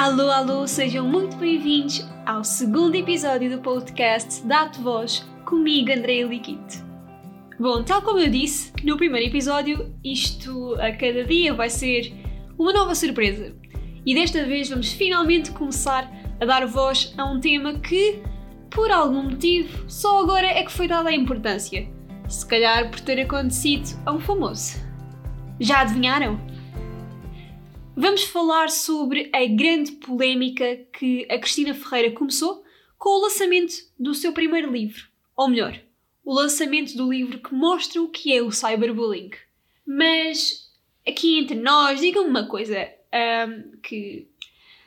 Alô, alô, sejam muito bem-vindos ao segundo episódio do podcast Dá-te Voz, comigo, Andréa Liquite. Bom, tal como eu disse no primeiro episódio, isto a cada dia vai ser uma nova surpresa. E desta vez vamos finalmente começar a dar voz a um tema que, por algum motivo, só agora é que foi dada a importância. Se calhar por ter acontecido a um famoso. Já adivinharam? Vamos falar sobre a grande polémica que a Cristina Ferreira começou com o lançamento do seu primeiro livro. Ou melhor, o lançamento do livro que mostra o que é o cyberbullying. Mas aqui entre nós, digam-me uma coisa um, que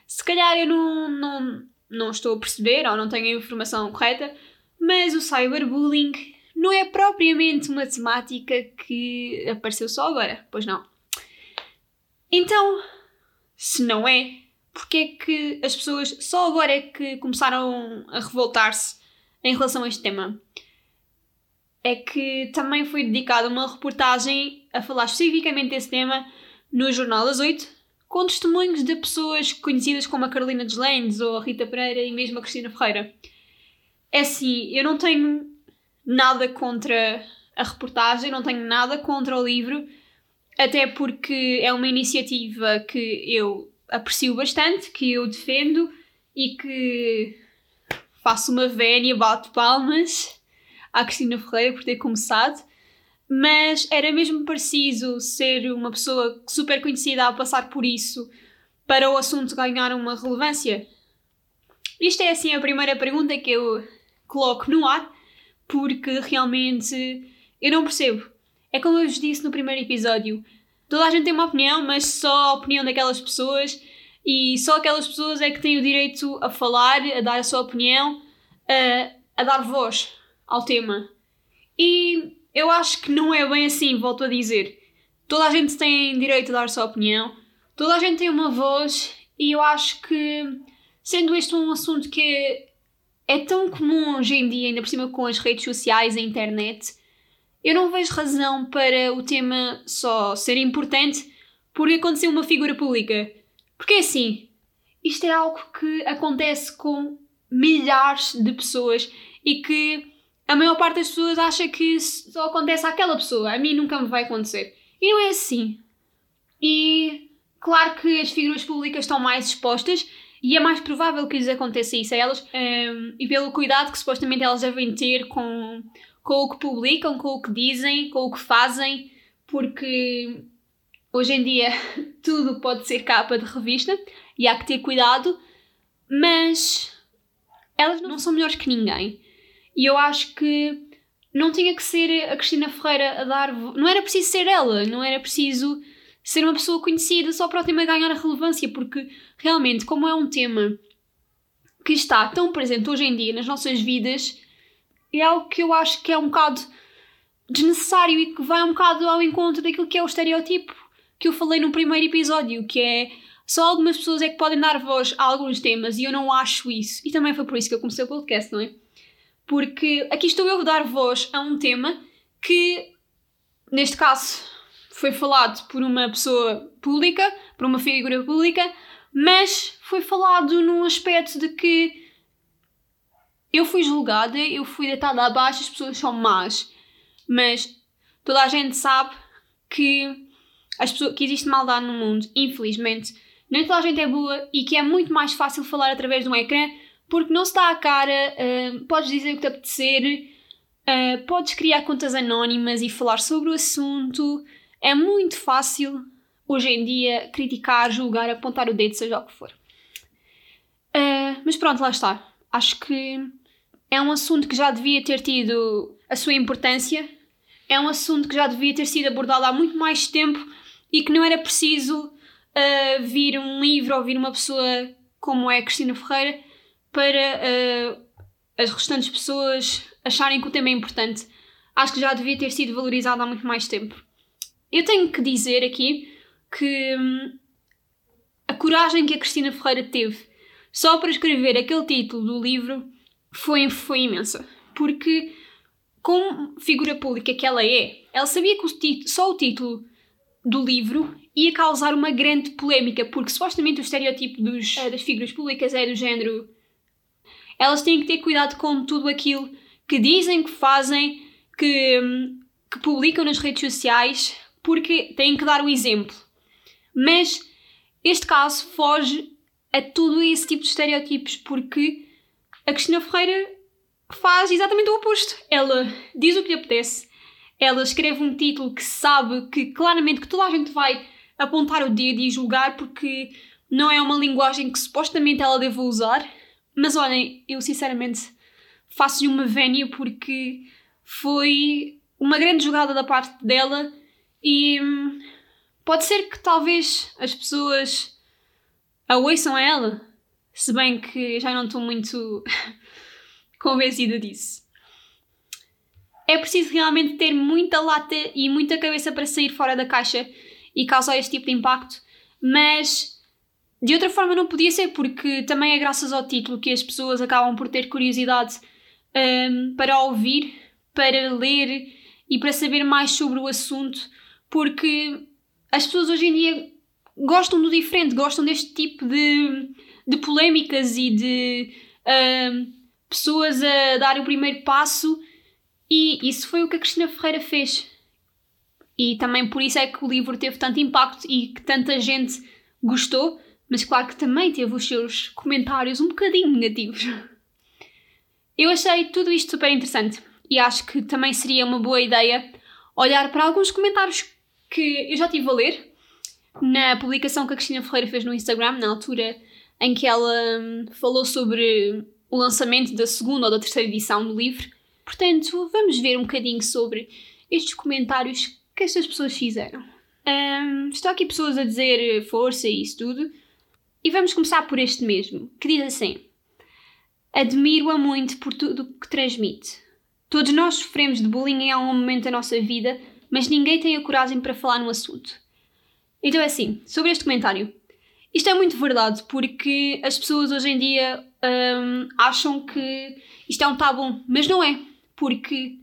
se calhar eu não, não, não estou a perceber ou não tenho a informação correta, mas o cyberbullying não é propriamente uma temática que apareceu só agora, pois não. Então, se não é, porque é que as pessoas só agora é que começaram a revoltar-se em relação a este tema? É que também foi dedicada uma reportagem a falar especificamente desse tema no Jornal das Oito, com testemunhos de pessoas conhecidas como a Carolina Deslandes ou a Rita Pereira e mesmo a Cristina Ferreira. É assim, eu não tenho nada contra a reportagem, não tenho nada contra o livro, até porque é uma iniciativa que eu aprecio bastante, que eu defendo e que faço uma vénia, bato palmas à Cristina Ferreira por ter começado, mas era mesmo preciso ser uma pessoa super conhecida a passar por isso para o assunto ganhar uma relevância? Isto é assim a primeira pergunta que eu coloco no ar, porque realmente eu não percebo. É como eu vos disse no primeiro episódio: toda a gente tem uma opinião, mas só a opinião daquelas pessoas e só aquelas pessoas é que têm o direito a falar, a dar a sua opinião, a, a dar voz ao tema. E eu acho que não é bem assim, volto a dizer. Toda a gente tem direito a dar a sua opinião, toda a gente tem uma voz e eu acho que, sendo este um assunto que é, tão comum hoje em dia, ainda por cima com as redes sociais a internet eu não vejo razão para o tema só ser importante porque aconteceu uma figura pública. Porque é assim, isto é algo que acontece com milhares de pessoas e que a maior parte das pessoas acha que só acontece àquela pessoa. A mim nunca me vai acontecer. E não é assim. E claro que as figuras públicas estão mais expostas e é mais provável que lhes aconteça isso a elas um, e pelo cuidado que supostamente elas devem ter com com o que publicam, com o que dizem, com o que fazem, porque hoje em dia tudo pode ser capa de revista e há que ter cuidado, mas elas não são melhores que ninguém. E eu acho que não tinha que ser a Cristina Ferreira a dar. Não era preciso ser ela, não era preciso ser uma pessoa conhecida só para o tema ganhar relevância, porque realmente, como é um tema que está tão presente hoje em dia nas nossas vidas, é algo que eu acho que é um bocado desnecessário e que vai um bocado ao encontro daquilo que é o estereótipo que eu falei no primeiro episódio, que é só algumas pessoas é que podem dar voz a alguns temas e eu não acho isso. E também foi por isso que eu comecei o podcast, não é? Porque aqui estou eu a dar voz a um tema que, neste caso, foi falado por uma pessoa pública, por uma figura pública, mas foi falado num aspecto de que eu fui julgada, eu fui deitada abaixo, as pessoas são más. Mas toda a gente sabe que, as pessoas, que existe maldade no mundo, infelizmente. Nem toda a gente é boa e que é muito mais fácil falar através de um ecrã porque não se dá a cara, uh, podes dizer o que te apetecer, uh, podes criar contas anónimas e falar sobre o assunto. É muito fácil, hoje em dia, criticar, julgar, apontar o dedo, seja o que for. Uh, mas pronto, lá está. Acho que é um assunto que já devia ter tido a sua importância, é um assunto que já devia ter sido abordado há muito mais tempo e que não era preciso uh, vir um livro ou vir uma pessoa como é a Cristina Ferreira para uh, as restantes pessoas acharem que o tema é importante. Acho que já devia ter sido valorizado há muito mais tempo. Eu tenho que dizer aqui que hum, a coragem que a Cristina Ferreira teve só para escrever aquele título do livro foi, foi imensa. Porque, como figura pública que ela é, ela sabia que o só o título do livro ia causar uma grande polémica, porque supostamente o estereótipo dos, uh, das figuras públicas é do género. Elas têm que ter cuidado com tudo aquilo que dizem, que fazem, que, que publicam nas redes sociais, porque têm que dar o exemplo. Mas este caso foge a todo esse tipo de estereótipos, porque a Cristina Ferreira faz exatamente o oposto. Ela diz o que lhe apetece, ela escreve um título que sabe que claramente que toda a gente vai apontar o dedo e julgar porque não é uma linguagem que supostamente ela deva usar. Mas olhem, eu sinceramente faço-lhe uma vénia porque foi uma grande jogada da parte dela e hum, pode ser que talvez as pessoas a ouçam a ela, se bem que já não estou muito convencida disso. É preciso realmente ter muita lata e muita cabeça para sair fora da caixa e causar este tipo de impacto, mas de outra forma não podia ser, porque também é graças ao título que as pessoas acabam por ter curiosidade um, para ouvir, para ler e para saber mais sobre o assunto, porque as pessoas hoje em dia gostam do diferente, gostam deste tipo de, de polémicas e de um, pessoas a dar o primeiro passo, e isso foi o que a Cristina Ferreira fez. E também por isso é que o livro teve tanto impacto e que tanta gente gostou, mas claro que também teve os seus comentários um bocadinho negativos. Eu achei tudo isto super interessante e acho que também seria uma boa ideia olhar para alguns comentários que eu já tive a ler na publicação que a Cristina Ferreira fez no Instagram, na altura em que ela hum, falou sobre o lançamento da segunda ou da terceira edição do livro. Portanto, vamos ver um bocadinho sobre estes comentários que estas pessoas fizeram. Um, estão aqui pessoas a dizer força e isso tudo. E vamos começar por este mesmo, que diz assim: Admiro-a muito por tudo o que transmite. Todos nós sofremos de bullying em algum momento da nossa vida, mas ninguém tem a coragem para falar no assunto. Então é assim, sobre este comentário. Isto é muito verdade, porque as pessoas hoje em dia um, acham que isto é um tabu, mas não é, porque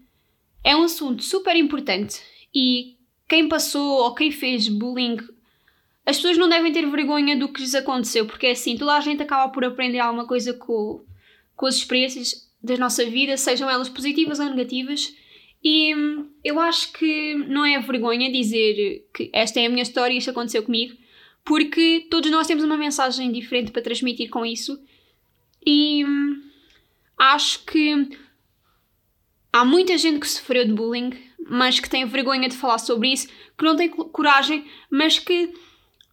é um assunto super importante e quem passou ou quem fez bullying, as pessoas não devem ter vergonha do que lhes aconteceu, porque é assim, toda a gente acaba por aprender alguma coisa com, com as experiências da nossa vida, sejam elas positivas ou negativas. E hum, eu acho que não é vergonha dizer que esta é a minha história isto aconteceu comigo, porque todos nós temos uma mensagem diferente para transmitir com isso. E hum, acho que há muita gente que sofreu de bullying, mas que tem vergonha de falar sobre isso, que não tem coragem, mas que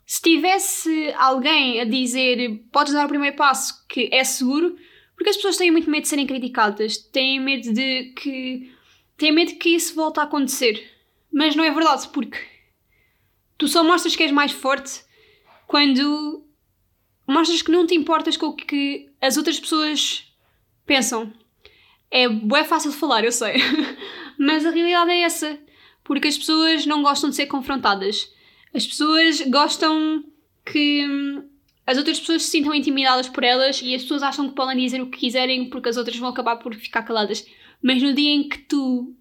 se tivesse alguém a dizer podes dar o primeiro passo que é seguro, porque as pessoas têm muito medo de serem criticadas, têm medo de que. têm medo que isso volte a acontecer. Mas não é verdade, porque tu só mostras que és mais forte quando mostras que não te importas com o que as outras pessoas pensam. É, é fácil de falar, eu sei. Mas a realidade é essa. Porque as pessoas não gostam de ser confrontadas. As pessoas gostam que hum, as outras pessoas se sintam intimidadas por elas e as pessoas acham que podem dizer o que quiserem porque as outras vão acabar por ficar caladas. Mas no dia em que tu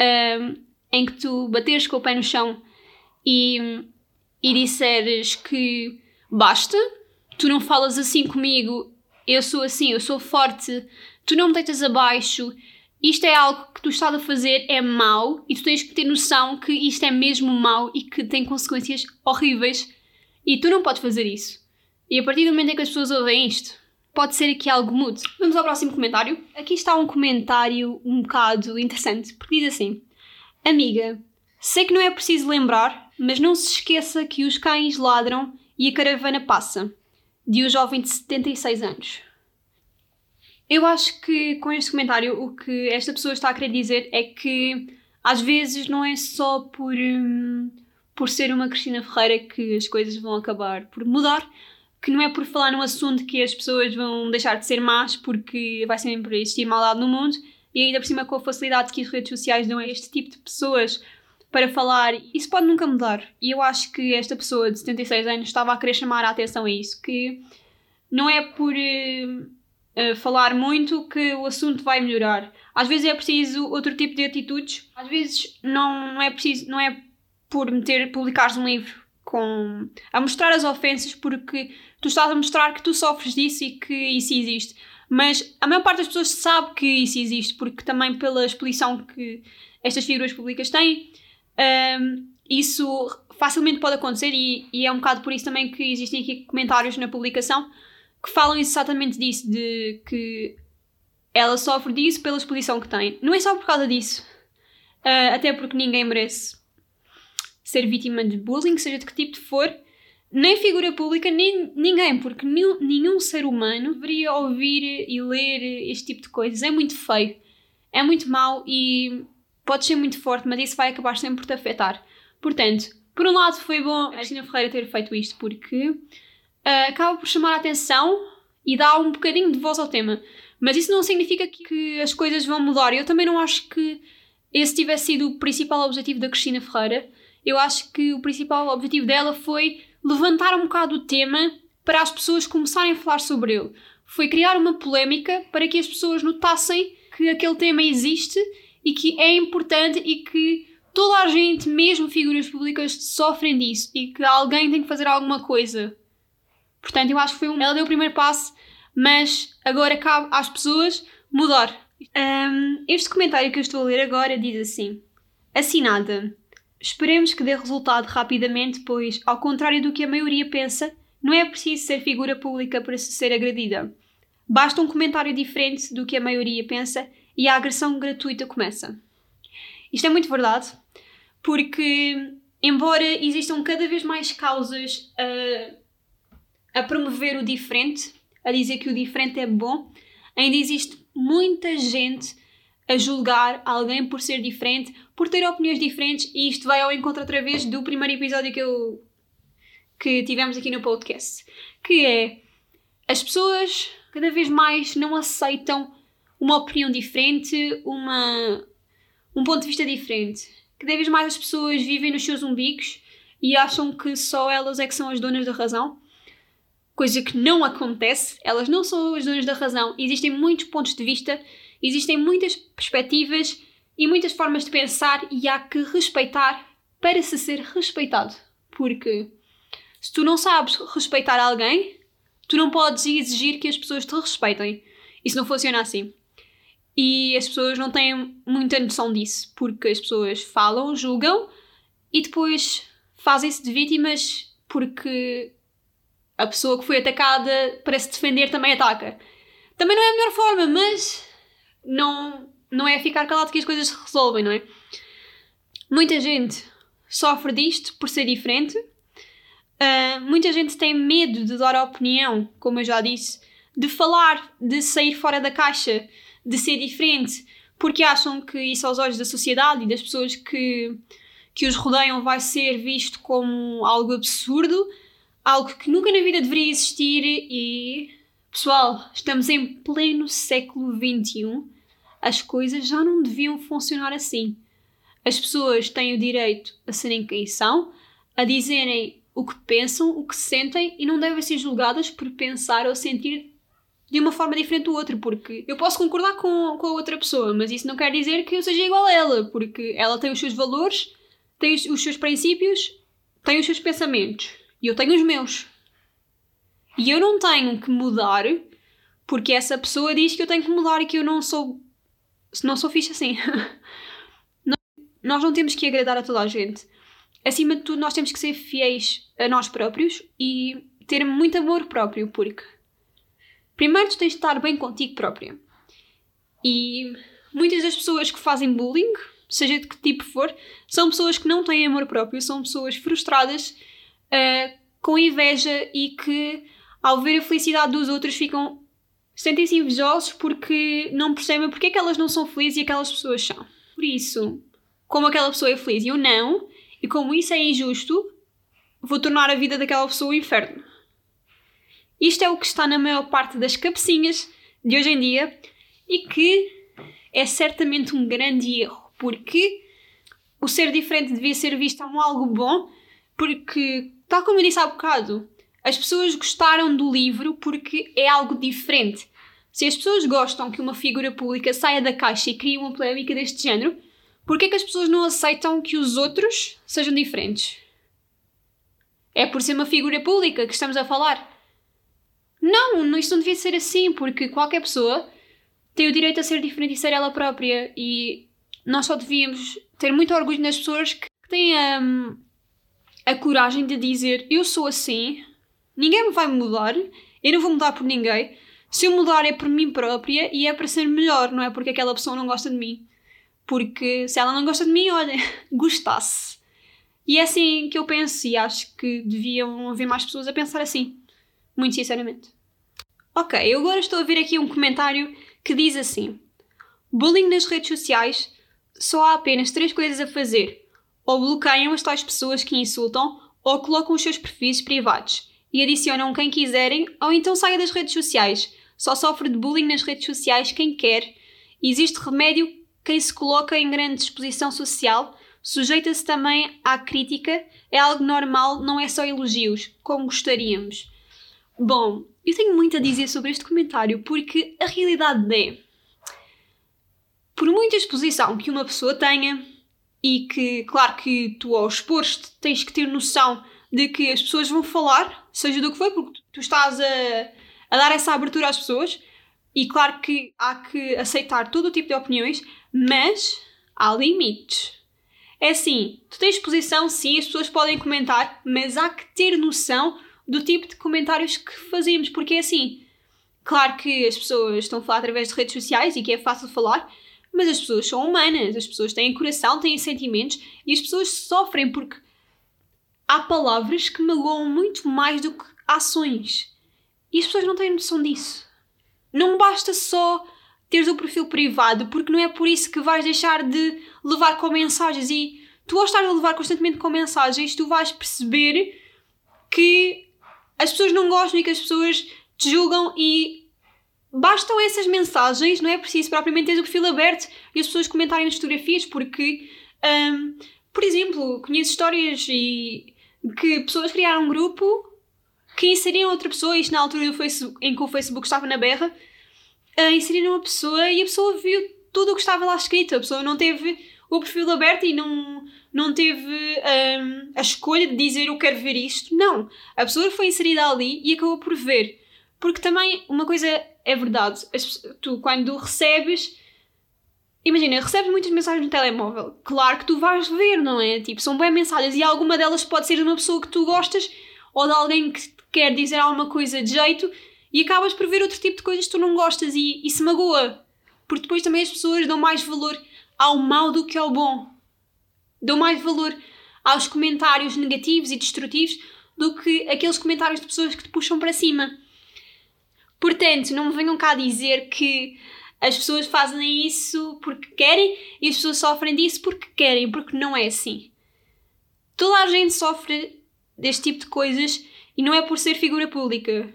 um, em que tu bateres com o pé no chão e, e disseres que basta, tu não falas assim comigo, eu sou assim, eu sou forte, tu não me deitas abaixo, isto é algo que tu estás a fazer, é mau e tu tens que ter noção que isto é mesmo mau e que tem consequências horríveis e tu não podes fazer isso. E a partir do momento em que as pessoas ouvem isto, pode ser que algo mude. Vamos ao próximo comentário. Aqui está um comentário um bocado interessante, porque diz assim: Amiga, sei que não é preciso lembrar, mas não se esqueça que os cães ladram e a caravana passa. De um jovem de 76 anos. Eu acho que com este comentário o que esta pessoa está a querer dizer é que às vezes não é só por, hum, por ser uma Cristina Ferreira que as coisas vão acabar por mudar, que não é por falar num assunto que as pessoas vão deixar de ser más, porque vai sempre existir maldade no mundo, e ainda por cima com a facilidade que as redes sociais dão a este tipo de pessoas para falar, isso pode nunca mudar. E eu acho que esta pessoa de 76 anos estava a querer chamar a atenção a isso, que não é por uh, uh, falar muito que o assunto vai melhorar. Às vezes é preciso outro tipo de atitudes, às vezes não, não é preciso, não é por meter, publicares um livro com a mostrar as ofensas porque tu estás a mostrar que tu sofres disso e que isso existe. Mas a maior parte das pessoas sabe que isso existe, porque também pela exposição que estas figuras públicas têm, um, isso facilmente pode acontecer e, e, é um bocado por isso também que existem aqui comentários na publicação que falam exatamente disso, de que ela sofre disso pela exposição que tem. Não é só por causa disso, uh, até porque ninguém merece ser vítima de bullying, seja de que tipo for, nem figura pública, nem ninguém, porque nenhum, nenhum ser humano deveria ouvir e ler este tipo de coisas. É muito feio, é muito mau e pode ser muito forte, mas isso vai acabar sempre por te afetar. Portanto, por um lado foi bom a Cristina Ferreira ter feito isto, porque uh, acaba por chamar a atenção e dá um bocadinho de voz ao tema. Mas isso não significa que as coisas vão mudar. Eu também não acho que esse tivesse sido o principal objetivo da Cristina Ferreira. Eu acho que o principal objetivo dela foi levantar um bocado o tema para as pessoas começarem a falar sobre ele. Foi criar uma polémica para que as pessoas notassem que aquele tema existe e que é importante e que toda a gente, mesmo figuras públicas, sofrem disso e que alguém tem que fazer alguma coisa. Portanto, eu acho que foi um... ela deu o primeiro passo, mas agora cabe às pessoas mudar. Um, este comentário que eu estou a ler agora diz assim: Assinada. Esperemos que dê resultado rapidamente, pois, ao contrário do que a maioria pensa, não é preciso ser figura pública para se ser agredida. Basta um comentário diferente do que a maioria pensa e a agressão gratuita começa. Isto é muito verdade, porque, embora existam cada vez mais causas a, a promover o diferente, a dizer que o diferente é bom, ainda existe muita gente a julgar alguém por ser diferente, por ter opiniões diferentes, e isto vai ao encontro outra vez do primeiro episódio que eu que tivemos aqui no podcast, que é as pessoas cada vez mais não aceitam uma opinião diferente, uma, um ponto de vista diferente. Cada vez mais as pessoas vivem nos seus umbigos e acham que só elas é que são as donas da razão. Coisa que não acontece, elas não são as donas da razão. Existem muitos pontos de vista Existem muitas perspectivas e muitas formas de pensar e há que respeitar para se ser respeitado. Porque se tu não sabes respeitar alguém, tu não podes exigir que as pessoas te respeitem. Isso não funciona assim. E as pessoas não têm muita noção disso, porque as pessoas falam, julgam e depois fazem-se de vítimas porque a pessoa que foi atacada para se defender também ataca. Também não é a melhor forma, mas não, não é ficar calado que as coisas se resolvem, não é? Muita gente sofre disto por ser diferente. Uh, muita gente tem medo de dar opinião, como eu já disse, de falar, de sair fora da caixa, de ser diferente, porque acham que isso aos olhos da sociedade e das pessoas que, que os rodeiam vai ser visto como algo absurdo, algo que nunca na vida deveria existir e Pessoal, estamos em pleno século XXI. As coisas já não deviam funcionar assim. As pessoas têm o direito a serem quem são, a dizerem o que pensam, o que sentem e não devem ser julgadas por pensar ou sentir de uma forma diferente do outro, porque eu posso concordar com, com a outra pessoa, mas isso não quer dizer que eu seja igual a ela, porque ela tem os seus valores, tem os, os seus princípios, tem os seus pensamentos e eu tenho os meus. E eu não tenho que mudar porque essa pessoa diz que eu tenho que mudar e que eu não sou. Não sou fixe assim. nós não temos que agradar a toda a gente. Acima de tudo, nós temos que ser fiéis a nós próprios e ter muito amor próprio, porque primeiro tu tens de estar bem contigo própria. E muitas das pessoas que fazem bullying, seja de que tipo for, são pessoas que não têm amor próprio, são pessoas frustradas, uh, com inveja e que ao ver a felicidade dos outros, ficam sentem-se invejosos porque não percebem porque é que elas não são felizes e aquelas pessoas são. Por isso, como aquela pessoa é feliz e eu não, e como isso é injusto, vou tornar a vida daquela pessoa um inferno. Isto é o que está na maior parte das cabecinhas de hoje em dia e que é certamente um grande erro, porque o ser diferente devia ser visto como algo bom, porque, tal como eu disse há bocado, as pessoas gostaram do livro porque é algo diferente. Se as pessoas gostam que uma figura pública saia da caixa e crie uma polémica deste género, por que é que as pessoas não aceitam que os outros sejam diferentes? É por ser uma figura pública que estamos a falar. Não, isso não devia ser assim, porque qualquer pessoa tem o direito a ser diferente e ser ela própria. E nós só devíamos ter muito orgulho nas pessoas que têm a, hum, a coragem de dizer: Eu sou assim, ninguém me vai mudar, eu não vou mudar por ninguém. Se eu mudar é por mim própria e é para ser melhor, não é porque aquela pessoa não gosta de mim. Porque se ela não gosta de mim, olha, gostasse. E é assim que eu penso e acho que deviam haver mais pessoas a pensar assim. Muito sinceramente. Ok, eu agora estou a ver aqui um comentário que diz assim: Bullying nas redes sociais só há apenas três coisas a fazer. Ou bloqueiam as tais pessoas que insultam, ou colocam os seus perfis privados e adicionam quem quiserem, ou então saia das redes sociais. Só sofre de bullying nas redes sociais quem quer. Existe remédio quem se coloca em grande exposição social Sujeita-se também à crítica, é algo normal, não é só elogios, como gostaríamos. Bom, eu tenho muito a dizer sobre este comentário porque a realidade é. Por muita exposição que uma pessoa tenha, e que, claro que tu ao expor-te tens que ter noção de que as pessoas vão falar, seja do que for, porque tu estás a, a dar essa abertura às pessoas, e claro que há que aceitar todo o tipo de opiniões, mas há limites. É assim, tu tens exposição, sim, as pessoas podem comentar, mas há que ter noção do tipo de comentários que fazemos, porque é assim, claro que as pessoas estão a falar através de redes sociais e que é fácil falar, mas as pessoas são humanas, as pessoas têm coração, têm sentimentos e as pessoas sofrem porque há palavras que magoam muito mais do que ações. E as pessoas não têm noção disso. Não basta só teres o perfil privado, porque não é por isso que vais deixar de levar com mensagens. E tu, ao estar a levar constantemente com mensagens, tu vais perceber que as pessoas não gostam e que as pessoas te julgam e bastam essas mensagens, não é preciso propriamente ter o perfil aberto e as pessoas comentarem nas fotografias, porque, um, por exemplo, conheço histórias e que pessoas criaram um grupo que inseriam outra pessoa, isto na altura do Facebook, em que o Facebook estava na berra, uh, inseriram uma pessoa e a pessoa viu tudo o que estava lá escrito. A pessoa não teve o perfil aberto e não, não teve um, a escolha de dizer eu quero ver isto. Não. A pessoa foi inserida ali e acabou por ver. Porque também uma coisa é verdade. Tu, quando recebes. Imagina, recebes muitas mensagens no telemóvel. Claro que tu vais ver, não é? Tipo, são bem mensagens e alguma delas pode ser de uma pessoa que tu gostas ou de alguém que quer dizer alguma coisa de jeito e acabas por ver outro tipo de coisas que tu não gostas e, e se magoa. Porque depois também as pessoas dão mais valor ao mal do que ao bom. Dão mais valor aos comentários negativos e destrutivos do que aqueles comentários de pessoas que te puxam para cima. Portanto, não me venham cá dizer que as pessoas fazem isso porque querem e as pessoas sofrem disso porque querem, porque não é assim. Toda a gente sofre deste tipo de coisas e não é por ser figura pública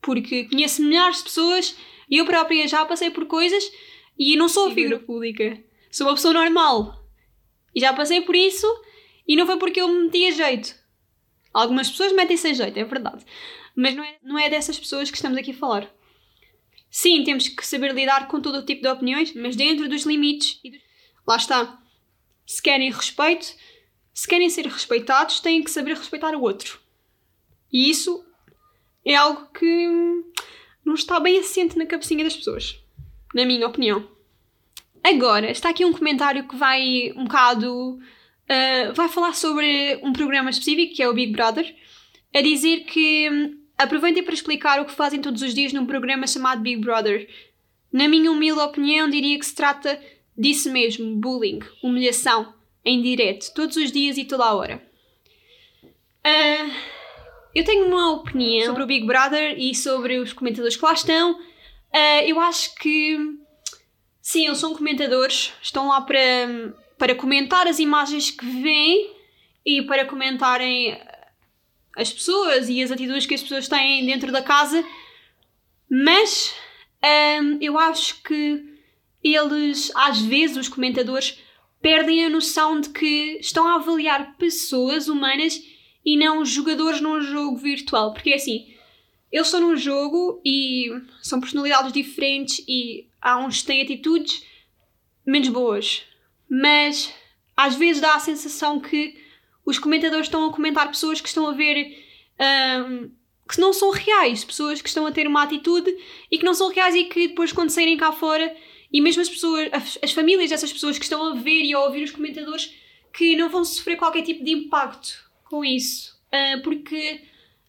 porque conheço milhares de pessoas e eu própria já passei por coisas e não sou figura pública. Sou uma pessoa normal. E já passei por isso e não foi porque eu me jeito. Algumas pessoas metem-se a jeito, é verdade. Mas não é, não é dessas pessoas que estamos aqui a falar. Sim, temos que saber lidar com todo o tipo de opiniões, mas dentro dos limites. Lá está. Se querem respeito, se querem ser respeitados, têm que saber respeitar o outro. E isso é algo que não está bem assente na cabecinha das pessoas, na minha opinião. Agora, está aqui um comentário que vai um bocado. Uh, vai falar sobre um programa específico que é o Big Brother, a dizer que um, aproveitem para explicar o que fazem todos os dias num programa chamado Big Brother. Na minha humilde opinião, diria que se trata disso mesmo: bullying, humilhação, em direto, todos os dias e toda a hora. Uh, eu tenho uma opinião sobre o Big Brother e sobre os comentadores que lá estão. Uh, eu acho que sim, eles são comentadores, estão lá para, para comentar as imagens que vêm e para comentarem as pessoas e as atitudes que as pessoas têm dentro da casa, mas um, ah, eu acho que eles, às vezes, os comentadores, perdem a noção de que estão a avaliar pessoas humanas e não jogadores num jogo virtual. Porque é assim, eles estão num jogo e são personalidades diferentes e há uns que têm atitudes menos boas. Mas às vezes dá a sensação que os comentadores estão a comentar pessoas que estão a ver. Um, que não são reais, pessoas que estão a ter uma atitude e que não são reais e que depois, quando saírem cá fora, e mesmo as pessoas, as, as famílias dessas pessoas que estão a ver e a ouvir os comentadores, que não vão sofrer qualquer tipo de impacto com isso. Uh, porque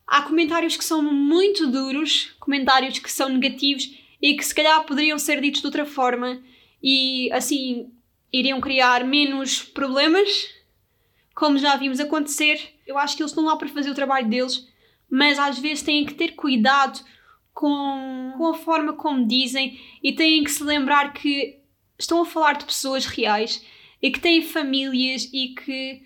há comentários que são muito duros, comentários que são negativos e que se calhar poderiam ser ditos de outra forma e assim iriam criar menos problemas, como já vimos acontecer. Eu acho que eles estão lá para fazer o trabalho deles, mas às vezes têm que ter cuidado com, com a forma como dizem e têm que se lembrar que estão a falar de pessoas reais e que têm famílias e que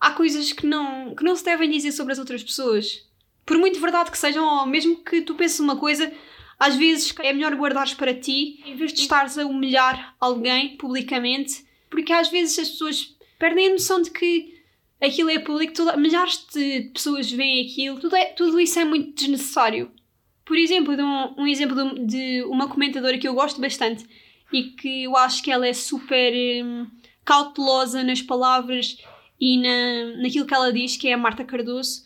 há coisas que não, que não se devem dizer sobre as outras pessoas. Por muito verdade que sejam, ou mesmo que tu penses uma coisa, às vezes é melhor guardares para ti em vez de estares a humilhar alguém publicamente, porque às vezes as pessoas perdem a noção de que aquilo é público, toda, milhares de pessoas veem aquilo, tudo, é, tudo isso é muito desnecessário. Por exemplo, um, um exemplo de, de, uma comentadora que eu gosto bastante e que eu acho que ela é super hum, cautelosa nas palavras e na, naquilo que ela diz, que é a Marta Cardoso.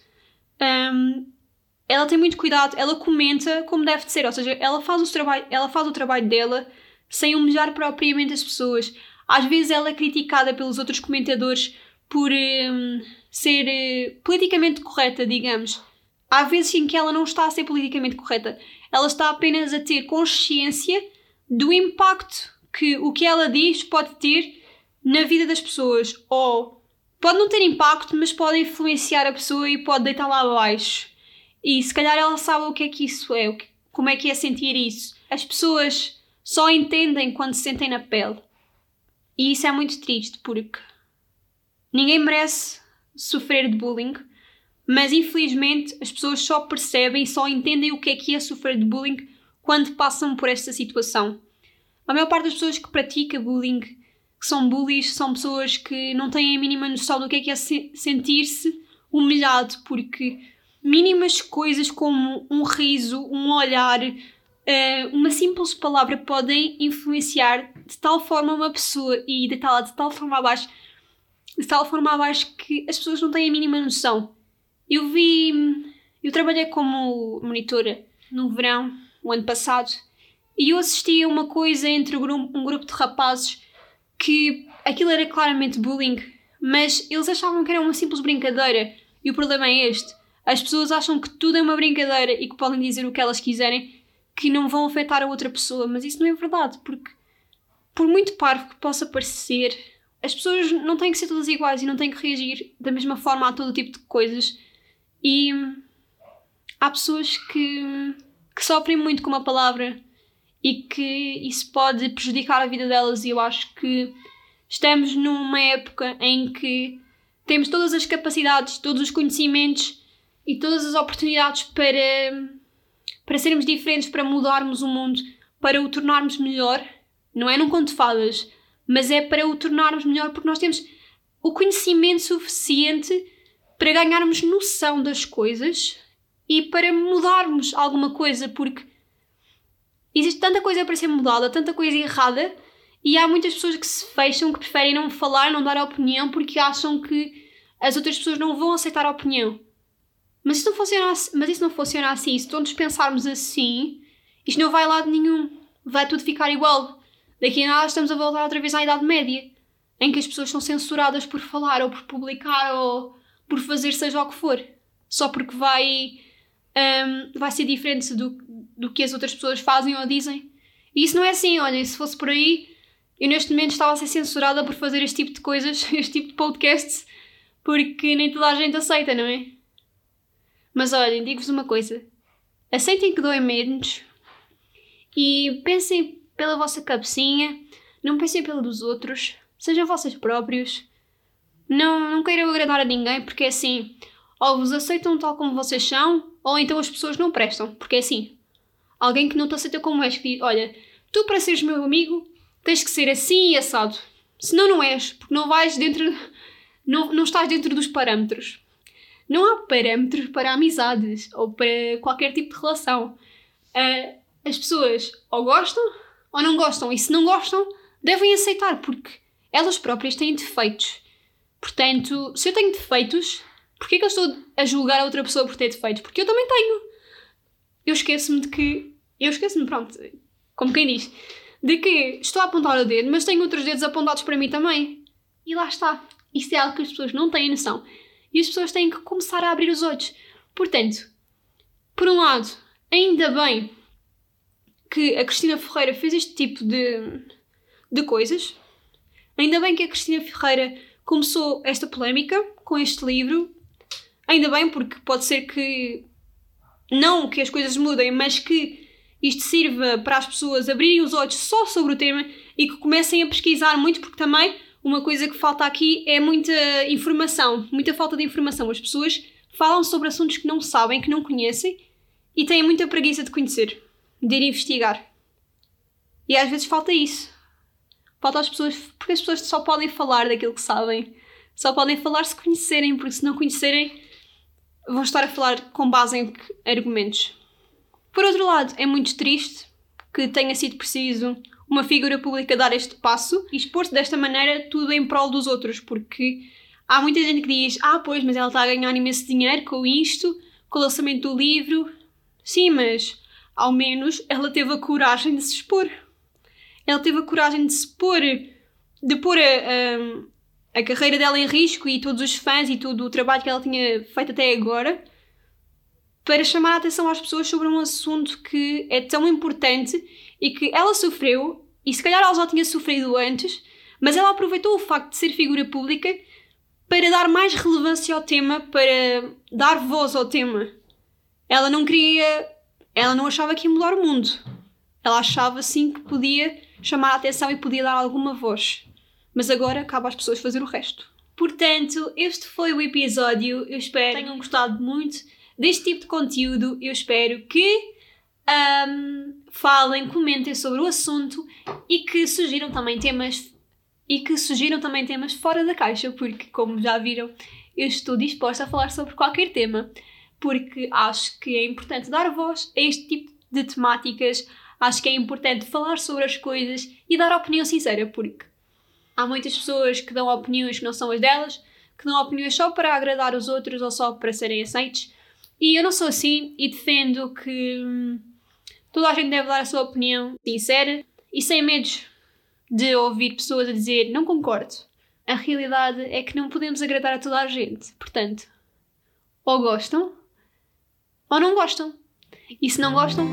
Um, ela tem muito cuidado, ela comenta como deve de ser, ou seja, ela faz, o trabalho, ela faz o trabalho dela sem humilhar propriamente as pessoas. Às vezes ela é criticada pelos outros comentadores por um, ser uh, politicamente correta, digamos. Há vezes em que ela não está a ser politicamente correta. Ela está apenas a ter consciência do impacto que o que ela diz pode ter na vida das pessoas. Ou pode não ter impacto, mas pode influenciar a pessoa e pode deitar lá abaixo. E se calhar ela sabe o que é que isso é, como é que é sentir isso. As pessoas só entendem quando se sentem na pele. E isso é muito triste porque ninguém merece sofrer de bullying, mas infelizmente as pessoas só percebem só entendem o que é que é sofrer de bullying quando passam por esta situação. A maior parte das pessoas que pratica bullying, que são bullies, são pessoas que não têm a mínima noção do que é que é sentir-se humilhado, porque mínimas coisas como um riso, um olhar, uh, uma simples palavra podem influenciar de tal forma uma pessoa e deitá-la de tal forma abaixo, de tal forma abaixo que as pessoas não têm a mínima noção. Eu vi, eu trabalhei como monitora no verão, o ano passado, e eu assisti a uma coisa entre um grupo de rapazes que aquilo era claramente bullying, mas eles achavam que era uma simples brincadeira. E o problema é este: as pessoas acham que tudo é uma brincadeira e que podem dizer o que elas quiserem, que não vão afetar a outra pessoa, mas isso não é verdade, porque por muito parvo que possa parecer, as pessoas não têm que ser todas iguais e não têm que reagir da mesma forma a todo tipo de coisas. E há pessoas que, que sofrem muito com uma palavra e que isso pode prejudicar a vida delas, e eu acho que estamos numa época em que temos todas as capacidades, todos os conhecimentos e todas as oportunidades para, para sermos diferentes, para mudarmos o mundo, para o tornarmos melhor. Não é num conto de fadas, mas é para o tornarmos melhor porque nós temos o conhecimento suficiente para ganharmos noção das coisas e para mudarmos alguma coisa, porque existe tanta coisa para ser mudada, tanta coisa errada, e há muitas pessoas que se fecham, que preferem não falar, não dar opinião, porque acham que as outras pessoas não vão aceitar a opinião. Mas isso não funciona mas isso não funciona assim. Se todos pensarmos assim, isto não vai a lado nenhum. Vai tudo ficar igual. Daqui a nada estamos a voltar outra vez à Idade Média, em que as pessoas são censuradas por falar ou por publicar ou por fazer seja o que for. Só porque vai, um, vai ser diferente do, do que as outras pessoas fazem ou dizem. E isso não é assim, olhem, se fosse por aí, eu neste momento estava a ser censurada por fazer este tipo de coisas, este tipo de podcasts, porque nem toda a gente aceita, não é? Mas olhem, digo-vos uma coisa: aceitem que doem menos e pensem pela vossa cabecinha, não pensem pelo dos outros, sejam vocês próprios. Não, não queiram agradar a ninguém, porque é assim, ou vos aceitam tal como vocês são, ou então as pessoas não prestam, porque é assim. Alguém que não te aceita como és, que diz: Olha, tu para seres meu amigo tens que ser assim e assado. Senão não és, porque não vais dentro. Não, não estás dentro dos parâmetros. Não há parâmetros para amizades ou para qualquer tipo de relação. Uh, as pessoas ou gostam ou não gostam, e se não gostam, devem aceitar, porque elas próprias têm defeitos. Portanto, se eu tenho defeitos, porquê é que eu estou a julgar a outra pessoa por ter defeitos? Porque eu também tenho. Eu esqueço-me de que. Eu esqueço-me, pronto, como quem diz, de que estou a apontar o dedo, mas tenho outros dedos apontados para mim também. E lá está. Isso é algo que as pessoas não têm noção. E as pessoas têm que começar a abrir os olhos. Portanto, por um lado, ainda bem que a Cristina Ferreira fez este tipo de, de coisas. Ainda bem que a Cristina Ferreira começou esta polémica com este livro. Ainda bem, porque pode ser que não que as coisas mudem, mas que isto sirva para as pessoas abrirem os olhos só sobre o tema e que comecem a pesquisar muito, porque também uma coisa que falta aqui é muita informação, muita falta de informação. As pessoas falam sobre assuntos que não sabem, que não conhecem e têm muita preguiça de conhecer, de ir investigar. E às vezes falta isso. Falta às pessoas, porque as pessoas só podem falar daquilo que sabem. Só podem falar se conhecerem, porque se não conhecerem, vão estar a falar com base em argumentos. Por outro lado, é muito triste que tenha sido preciso uma figura pública dar este passo e expor-se desta maneira tudo em prol dos outros, porque há muita gente que diz: Ah, pois, mas ela está a ganhar imenso dinheiro com isto, com o lançamento do livro. Sim, mas ao menos ela teve a coragem de se expor ela teve a coragem de se pôr, de pôr a, a, a, carreira dela em risco e todos os fãs e todo o trabalho que ela tinha feito até agora para chamar a atenção às pessoas sobre um assunto que é tão importante e que ela sofreu e se calhar ela já tinha sofrido antes, mas ela aproveitou o facto de ser figura pública para dar mais relevância ao tema, para dar voz ao tema. Ela não queria, ela não achava que ia mudar o mundo. Ela achava sim que podia chamar a atenção e podia dar alguma voz. Mas agora cabe às pessoas fazer o resto. Portanto, este foi o episódio. Eu espero que tenham gostado muito deste tipo de conteúdo. Eu espero que um, falem, comentem sobre o assunto e que sugiram também temas e que sugiram também temas fora da caixa, porque como já viram, eu estou disposta a falar sobre qualquer tema, porque acho que é importante dar voz a este tipo de temáticas acho que é importante falar sobre as coisas e dar opinião sincera, porque há muitas pessoas que dão opiniões que não são as delas, que dão opiniões só para agradar os outros ou só para serem aceitos. E eu não sou assim e defendo que hum, toda a gente deve dar a sua opinião sincera e sem medos de ouvir pessoas a dizer não concordo. A realidade é que não podemos agradar a toda a gente. Portanto, ou gostam ou não gostam. E se não gostam,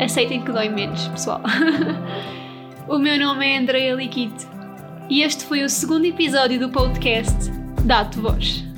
aceitem que dói menos, pessoal. o meu nome é Andrea Liquite e este foi o segundo episódio do podcast Dá-te Voz.